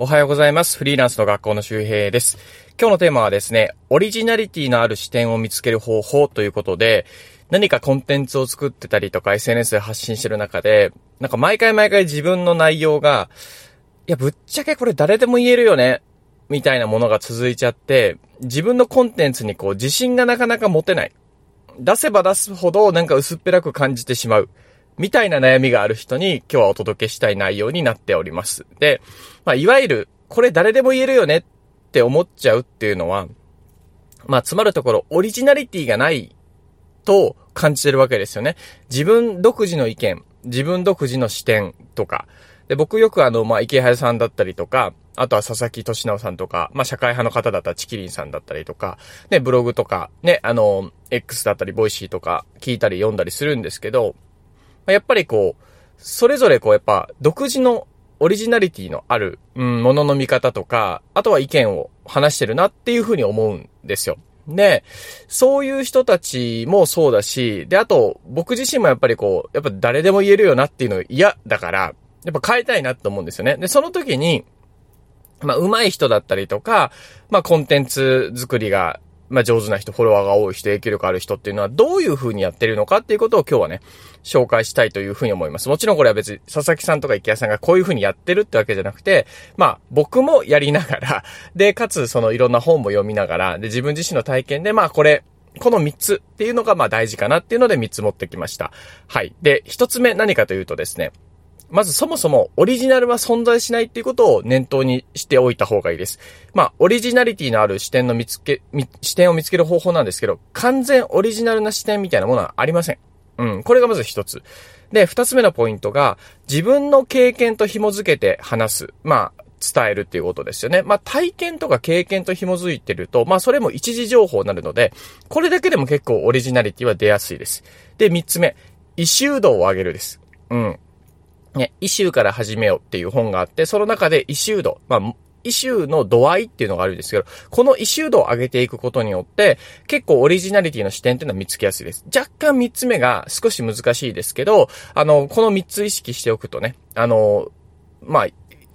おはようございます。フリーランスの学校の周平です。今日のテーマはですね、オリジナリティのある視点を見つける方法ということで、何かコンテンツを作ってたりとか SNS で発信してる中で、なんか毎回毎回自分の内容が、いや、ぶっちゃけこれ誰でも言えるよね、みたいなものが続いちゃって、自分のコンテンツにこう自信がなかなか持てない。出せば出すほどなんか薄っぺらく感じてしまう。みたいな悩みがある人に今日はお届けしたい内容になっております。で、まあ、いわゆる、これ誰でも言えるよねって思っちゃうっていうのは、まあ、つまるところ、オリジナリティがないと感じてるわけですよね。自分独自の意見、自分独自の視点とか。で、僕よくあの、まあ、イケハヤさんだったりとか、あとは佐々木俊尚さんとか、まあ、社会派の方だったらちきりんさんだったりとか、ね、ブログとか、ね、あの、X だったり、 Voicy とか、聞いたり読んだりするんですけど、まやっぱりこう、それぞれこうやっぱ独自のオリジナリティのある、うん、ものの見方とか、あとは意見を話してるなっていうふうに思うんですよ。で、そういう人たちもそうだし、で、あと、僕自身もやっぱりこう、やっぱ誰でも言えるよなっていうの嫌だから、やっぱ変えたいなと思うんですよね。で、その時に、まあ、上手い人だったりとか、まあ、コンテンツ作りがまあ、上手な人、フォロワーが多い人、影響力ある人っていうのはどういう風にやってるのかっていうことを今日はね、紹介したいという風に思います。もちろんこれは別に佐々木さんとか池谷さんがこういう風にやってるってわけじゃなくて、まあ、僕もやりながら、で、かつそのいろんな本も読みながら、で、自分自身の体験で、まあ、これ、この3つっていうのがまあ大事かなっていうので3つ持ってきました。はい。で、1つ目何かというとですね、まずそもそもオリジナルは存在しないっていうことを念頭にしておいた方がいいです。まあ、オリジナリティのある視点の見つけ、視点を見つける方法なんですけど、完全オリジナルな視点みたいなものはありません。うん。これがまず一つ。で、二つ目のポイントが、自分の経験と紐づけて話す。まあ、伝えるっていうことですよね。まあ、体験とか経験と紐づいてると、まあ、それも一時情報になるので、これだけでも結構オリジナリティは出やすいです。で、三つ目、異臭度を上げるです。うん。ね、イシューから始めようっていう本があって、その中でイシュー度、まあ、イシューの度合いっていうのがあるんですけど、このイシュー度を上げていくことによって、結構オリジナリティの視点っていうのは見つけやすいです。若干三つ目が少し難しいですけど、あの、この三つ意識しておくとね、あの、まあ、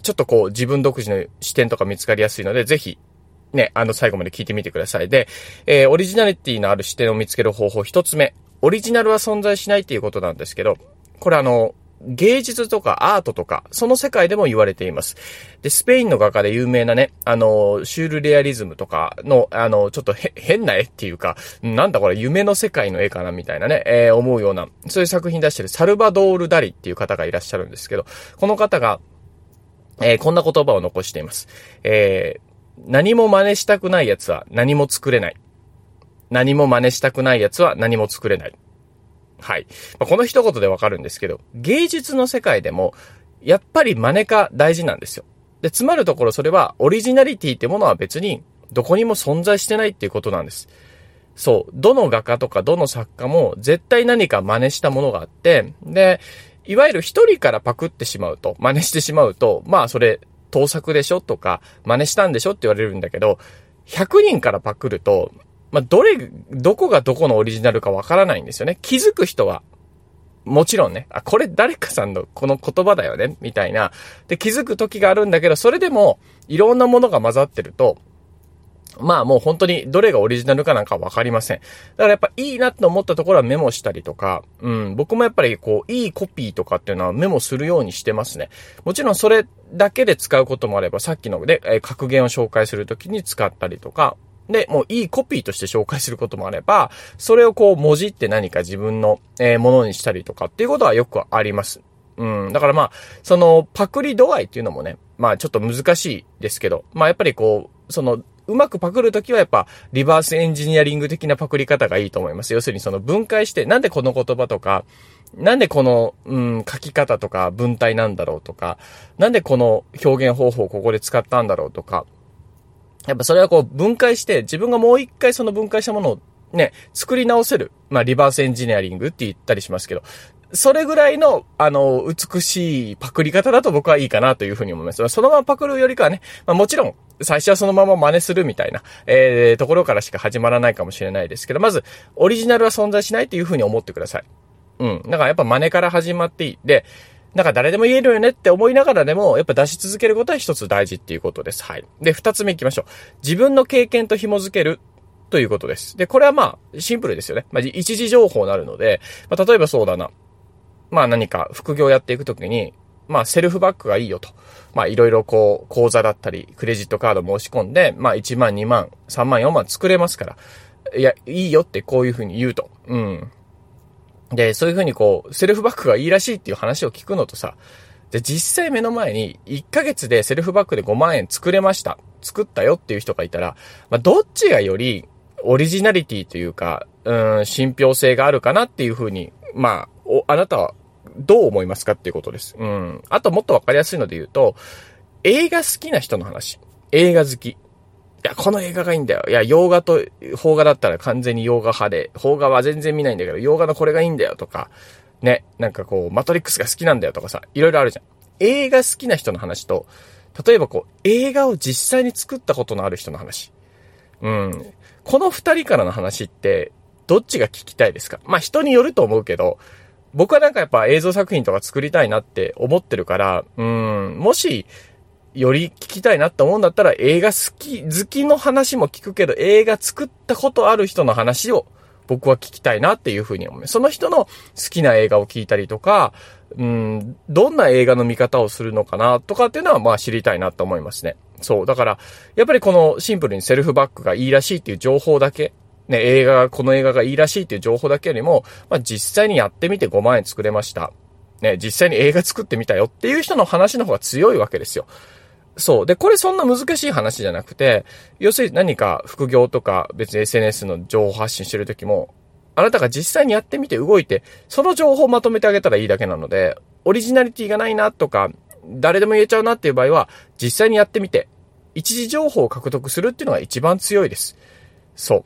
ちょっとこう自分独自の視点とか見つかりやすいので、ぜひ、ね、あの最後まで聞いてみてください。で、えー、オリジナリティのある視点を見つける方法一つ目。オリジナルは存在しないっていうことなんですけど、これあの、芸術とかアートとか、その世界でも言われています。で、スペインの画家で有名なね、あの、シュールレアリズムとかの、あの、ちょっと変な絵っていうか、なんだこれ夢の世界の絵かなみたいなね、えー、思うような、そういう作品出してるサルバドール・ダリっていう方がいらっしゃるんですけど、この方が、えー、こんな言葉を残しています。えー、何も真似したくない奴は何も作れない。何も真似したくない奴は何も作れない。はい。まあ、この一言でわかるんですけど、芸術の世界でも、やっぱり真似か大事なんですよ。で、つまるところそれは、オリジナリティってものは別に、どこにも存在してないっていうことなんです。そう。どの画家とかどの作家も絶対何か真似したものがあって、で、いわゆる一人からパクってしまうと、真似してしまうと、まあそれ、盗作でしょとか、真似したんでしょって言われるんだけど、100人からパクると、まあ、どれ、どこがどこのオリジナルかわからないんですよね。気づく人は、もちろんね、あ、これ誰かさんのこの言葉だよね、みたいな。で、気づく時があるんだけど、それでも、いろんなものが混ざってると、まあもう本当にどれがオリジナルかなんかわかりません。だからやっぱいいなって思ったところはメモしたりとか、うん、僕もやっぱりこう、いいコピーとかっていうのはメモするようにしてますね。もちろんそれだけで使うこともあれば、さっきので、え格言を紹介するときに使ったりとか、で、もういいコピーとして紹介することもあれば、それをこう、文字って何か自分の、え、ものにしたりとかっていうことはよくあります。うん。だからまあ、その、パクリ度合いっていうのもね、まあちょっと難しいですけど、まあやっぱりこう、その、うまくパクるときはやっぱ、リバースエンジニアリング的なパクり方がいいと思います。要するにその分解して、なんでこの言葉とか、なんでこの、うん、書き方とか文体なんだろうとか、なんでこの表現方法をここで使ったんだろうとか、やっぱそれはこう分解して、自分がもう一回その分解したものをね、作り直せる。まあ、リバースエンジニアリングって言ったりしますけど、それぐらいの、あの、美しいパクリ方だと僕はいいかなというふうに思います。そのままパクるよりかはね、まあ、もちろん、最初はそのまま真似するみたいな、えー、ところからしか始まらないかもしれないですけど、まず、オリジナルは存在しないというふうに思ってください。うん。だからやっぱ真似から始まっていい。で、なんか誰でも言えるよねって思いながらでも、やっぱ出し続けることは一つ大事っていうことです。はい。で、二つ目行きましょう。自分の経験と紐づけるということです。で、これはまあ、シンプルですよね。まあ、一時情報になるので、まあ、例えばそうだな。まあ何か副業やっていくときに、まあセルフバックがいいよと。まあいろいろこう、口座だったり、クレジットカード申し込んで、まあ1万、2万、3万、4万作れますから。いや、いいよってこういうふうに言うと。うん。で、そういうふうにこう、セルフバックがいいらしいっていう話を聞くのとさ、で、実際目の前に1ヶ月でセルフバックで5万円作れました。作ったよっていう人がいたら、まあ、どっちがよりオリジナリティというか、うん、信憑性があるかなっていうふうに、まあ、お、あなたはどう思いますかっていうことです。うん。あともっとわかりやすいので言うと、映画好きな人の話。映画好き。いや、この映画がいいんだよ。いや、洋画と邦画だったら完全に洋画派で、邦画は全然見ないんだけど、洋画のこれがいいんだよとか、ね、なんかこう、マトリックスが好きなんだよとかさ、いろいろあるじゃん。映画好きな人の話と、例えばこう、映画を実際に作ったことのある人の話。うん。この二人からの話って、どっちが聞きたいですか？まあ人によると思うけど、僕はなんかやっぱ映像作品とか作りたいなって思ってるから、うん、もし、より聞きたいなって思うんだったら映画好き、好きの話も聞くけど映画作ったことある人の話を僕は聞きたいなっていうふうに思う。その人の好きな映画を聞いたりとか、うん、どんな映画の見方をするのかなとかっていうのはまあ知りたいなと思いますね。そう。だから、やっぱりこのシンプルにセルフバックがいいらしいっていう情報だけね、映画が、この映画がいいらしいっていう情報だけよりも、まあ、実際にやってみて5万円作れました。ね、実際に映画作ってみたよっていう人の話の方が強いわけですよ。そう。で、これそんな難しい話じゃなくて、要するに何か副業とか別に SNS の情報発信してる時も、あなたが実際にやってみて動いて、その情報をまとめてあげたらいいだけなので、オリジナリティがないなとか、誰でも言えちゃうなっていう場合は、実際にやってみて、一時情報を獲得するっていうのが一番強いです。そう。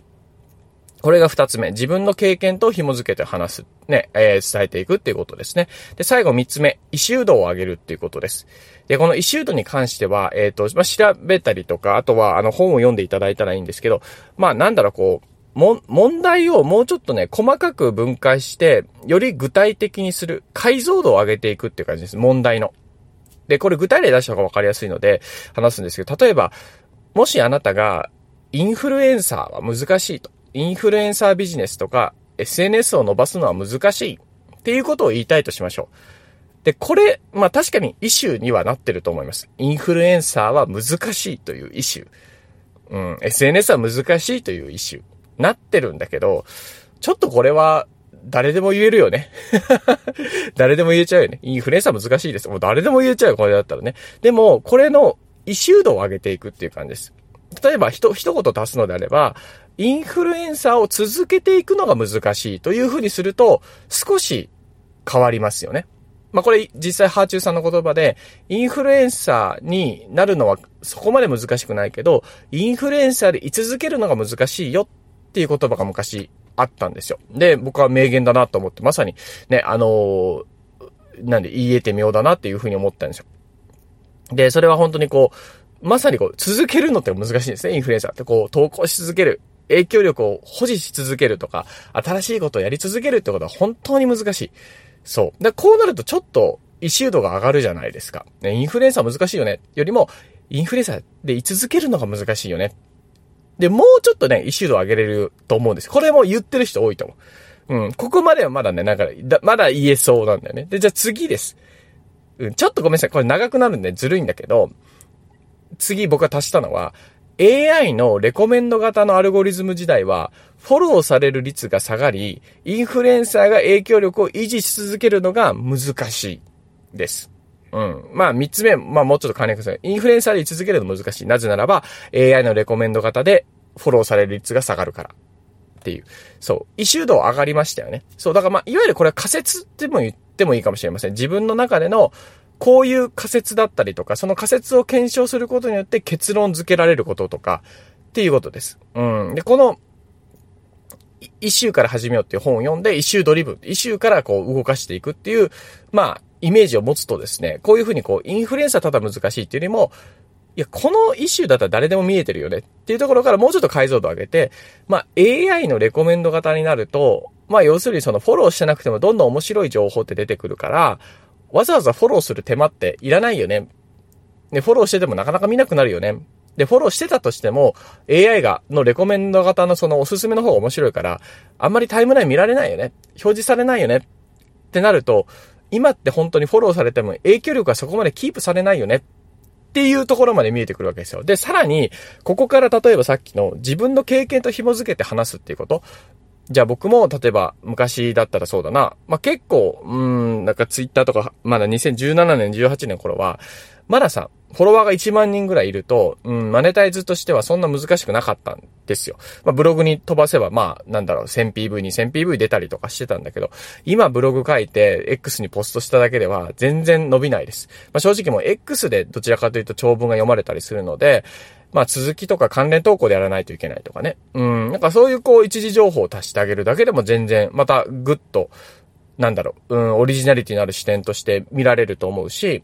これが二つ目。自分の経験と紐づけて話す。ね、えー、伝えていくっていうことですね。で、最後三つ目。異臭度を上げるっていうことです。で、この異臭度に関しては、えっ、ー、と、まあ、調べたりとか、あとは、あの、本を読んでいただいたらいいんですけど、まあ、なんだろう、こう、も、問題をもうちょっとね、細かく分解して、より具体的にする、解像度を上げていくっていう感じです。問題の。で、これ具体例出した方がわかりやすいので、話すんですけど、例えば、もしあなたが、インフルエンサーは難しいと。インフルエンサービジネスとか SNS を伸ばすのは難しいっていうことを言いたいとしましょう。で、これ、まあ確かにイシューにはなってると思います。インフルエンサーは難しいというイシュー。うん、SNS は難しいというイシュー。なってるんだけど、ちょっとこれは誰でも言えるよね。誰でも言えちゃうよね。インフルエンサー難しいです。もう誰でも言えちゃうよ、これだったらね。でも、これの異臭度を上げていくっていう感じです。例えば、ひと、一言足すのであれば、インフルエンサーを続けていくのが難しいというふうにすると、少し変わりますよね。まあ、これ実際ハーチューさんの言葉で、インフルエンサーになるのはそこまで難しくないけど、インフルエンサーで居続けるのが難しいよっていう言葉が昔あったんですよ。で、僕は名言だなと思って、まさにね、あのー、なんで言えてみようだなっていうふうに思ったんですよ。で、それは本当にこう、まさにこう、続けるのって難しいんですね、インフルエンサーって。こう、投稿し続ける。影響力を保持し続けるとか、新しいことをやり続けるってことは本当に難しい。そう。で、こうなるとちょっと、異臭度が上がるじゃないですか。ね、インフルエンサー難しいよね。よりも、インフルエンサーで居続けるのが難しいよね。で、もうちょっとね、異臭度を上げれると思うんです。これも言ってる人多いと思う。うん。ここまではまだね、なんか、まだ言えそうなんだよね。で、じゃあ次です。うん。ちょっとごめんなさい。これ長くなるんでずるいんだけど、次僕が足したのは、AI のレコメンド型のアルゴリズム時代は、フォローされる率が下がり、インフルエンサーが影響力を維持し続けるのが難しいです。うん。まあ、三つ目、まあ、もうちょっと関連ください。インフルエンサーで居続けるの難しい。なぜならば、AI のレコメンド型でフォローされる率が下がるから。っていう。そう。異臭度上がりましたよね。そう。だからまあ、いわゆるこれは仮説っても言ってもいいかもしれません。自分の中でのこういう仮説だったりとか、その仮説を検証することによって結論付けられることとか、っていうことです。うん。で、この、一周から始めようっていう本を読んで、一周ドリブン、一周からこう動かしていくっていう、まあ、イメージを持つとですね、こういうふうにこう、インフルエンサーただ難しいっていうよりも、いや、このイシュだったら誰でも見えてるよねっていうところからもうちょっと解像度上げて、まあ AI のレコメンド型になると、まあ要するにそのフォローしてなくてもどんどん面白い情報って出てくるから、わざわざフォローする手間っていらないよね。で、フォローしててもなかなか見なくなるよね。で、フォローしてたとしても、AI が、のレコメンド型のそのおすすめの方が面白いから、あんまりタイムライン見られないよね。表示されないよね。ってなると、今って本当にフォローされても影響力がそこまでキープされないよね。っていうところまで見えてくるわけですよ。で、さらに、ここから例えばさっきの自分の経験と紐づけて話すっていうこと。じゃあ僕も、例えば、昔だったらそうだな。まあ、結構、うん、なんかツイッターとか、まだ2017年、18年頃は、まださ、フォロワーが1万人ぐらいいると、うん、マネタイズとしてはそんな難しくなかったんですよ。まあ、ブログに飛ばせば、まあ、なんだろう、1000PV、2000PV 出たりとかしてたんだけど、今ブログ書いて、X にポストしただけでは全然伸びないです。まあ、正直もう X でどちらかというと長文が読まれたりするので、まあ続きとか関連投稿でやらないといけないとかね。うん、なんかそういうこう一時情報を足してあげるだけでも全然、またぐっと、なんだろう、うん、オリジナリティのある視点として見られると思うし、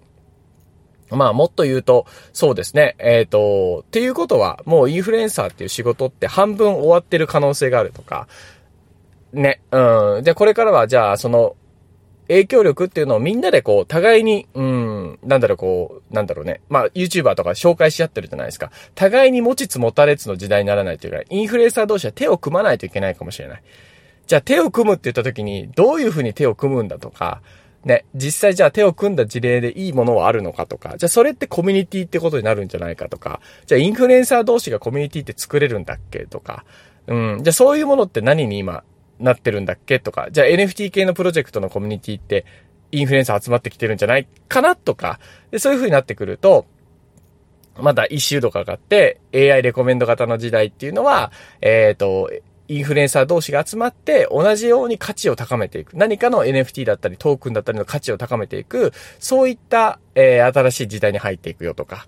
まあもっと言うと、そうですね。えっ、ー、と、っていうことは、もうインフルエンサーっていう仕事って半分終わってる可能性があるとか、ね、うん。じゃあこれからは、じゃあその、影響力っていうのをみんなでこう、互いに、うん、なんだろう、こう、なんだろうね。まあ、YouTuber とか紹介し合ってるじゃないですか。互いに持ちつ持たれつの時代にならないというか、インフルエンサー同士は手を組まないといけないかもしれない。じゃあ手を組むって言った時に、どういうふうに手を組むんだとか、ね、実際じゃあ手を組んだ事例でいいものはあるのかとか、じゃあそれってコミュニティってことになるんじゃないかとか、じゃあインフルエンサー同士がコミュニティって作れるんだっけとか、うん、じゃあそういうものって何に今なってるんだっけ？とか、じゃあ NFT 系のプロジェクトのコミュニティってインフルエンサー集まってきてるんじゃないかな？とか、でそういう風になってくると、まだ一周度かかって AI レコメンド型の時代っていうのは、えっ、ー、と、インフルエンサー同士が集まって同じように価値を高めていく。何かの NFT だったりトークンだったりの価値を高めていく。そういった、えー、新しい時代に入っていくよとか。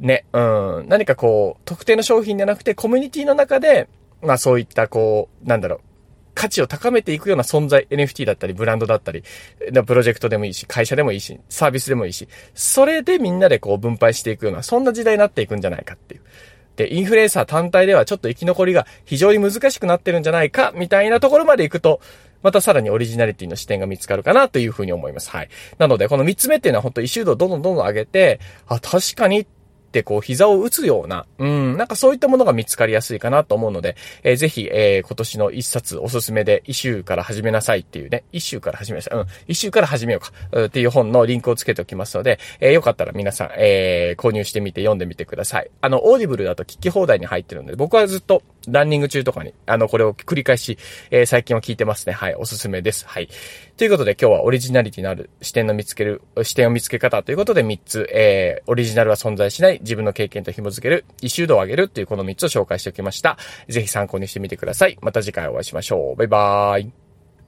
ね、うん。何かこう、特定の商品じゃなくてコミュニティの中で、まあそういったこう、なんだろう、価値を高めていくような存在、NFT だったり、ブランドだったり、プロジェクトでもいいし、会社でもいいし、サービスでもいいし、それでみんなでこう分配していくような、そんな時代になっていくんじゃないかっていう。で、インフルエンサー単体ではちょっと生き残りが非常に難しくなってるんじゃないか、みたいなところまで行くと、またさらにオリジナリティの視点が見つかるかなというふうに思います。はい。なので、この三つ目っていうのは本当イシュー度をどんどんどんどん上げて、あ、確かにってこう膝を打つような、うん、なんかそういったものが見つかりやすいかなと思うので、えー、ぜひ、えー、今年の一冊おすすめで、イシューから始めなさいっていうね、イシューから始めなさい。うん、イシューから始めようか、っていう本のリンクをつけておきますので、えー、よかったら皆さん、えー、購入してみて読んでみてください。あの、オーディブルだと聞き放題に入ってるので、僕はずっとランニング中とかに、あの、これを繰り返し、えー、最近は聞いてますね。はい、おすすめです。はい。ということで今日はオリジナリティのある視点の見つける、視点を見つけ方ということで3つ、えー、オリジナルは存在しない自分の経験と紐づける、異臭度を上げるというこの3つを紹介しておきました。ぜひ参考にしてみてください。また次回お会いしましょう。バイバーイ。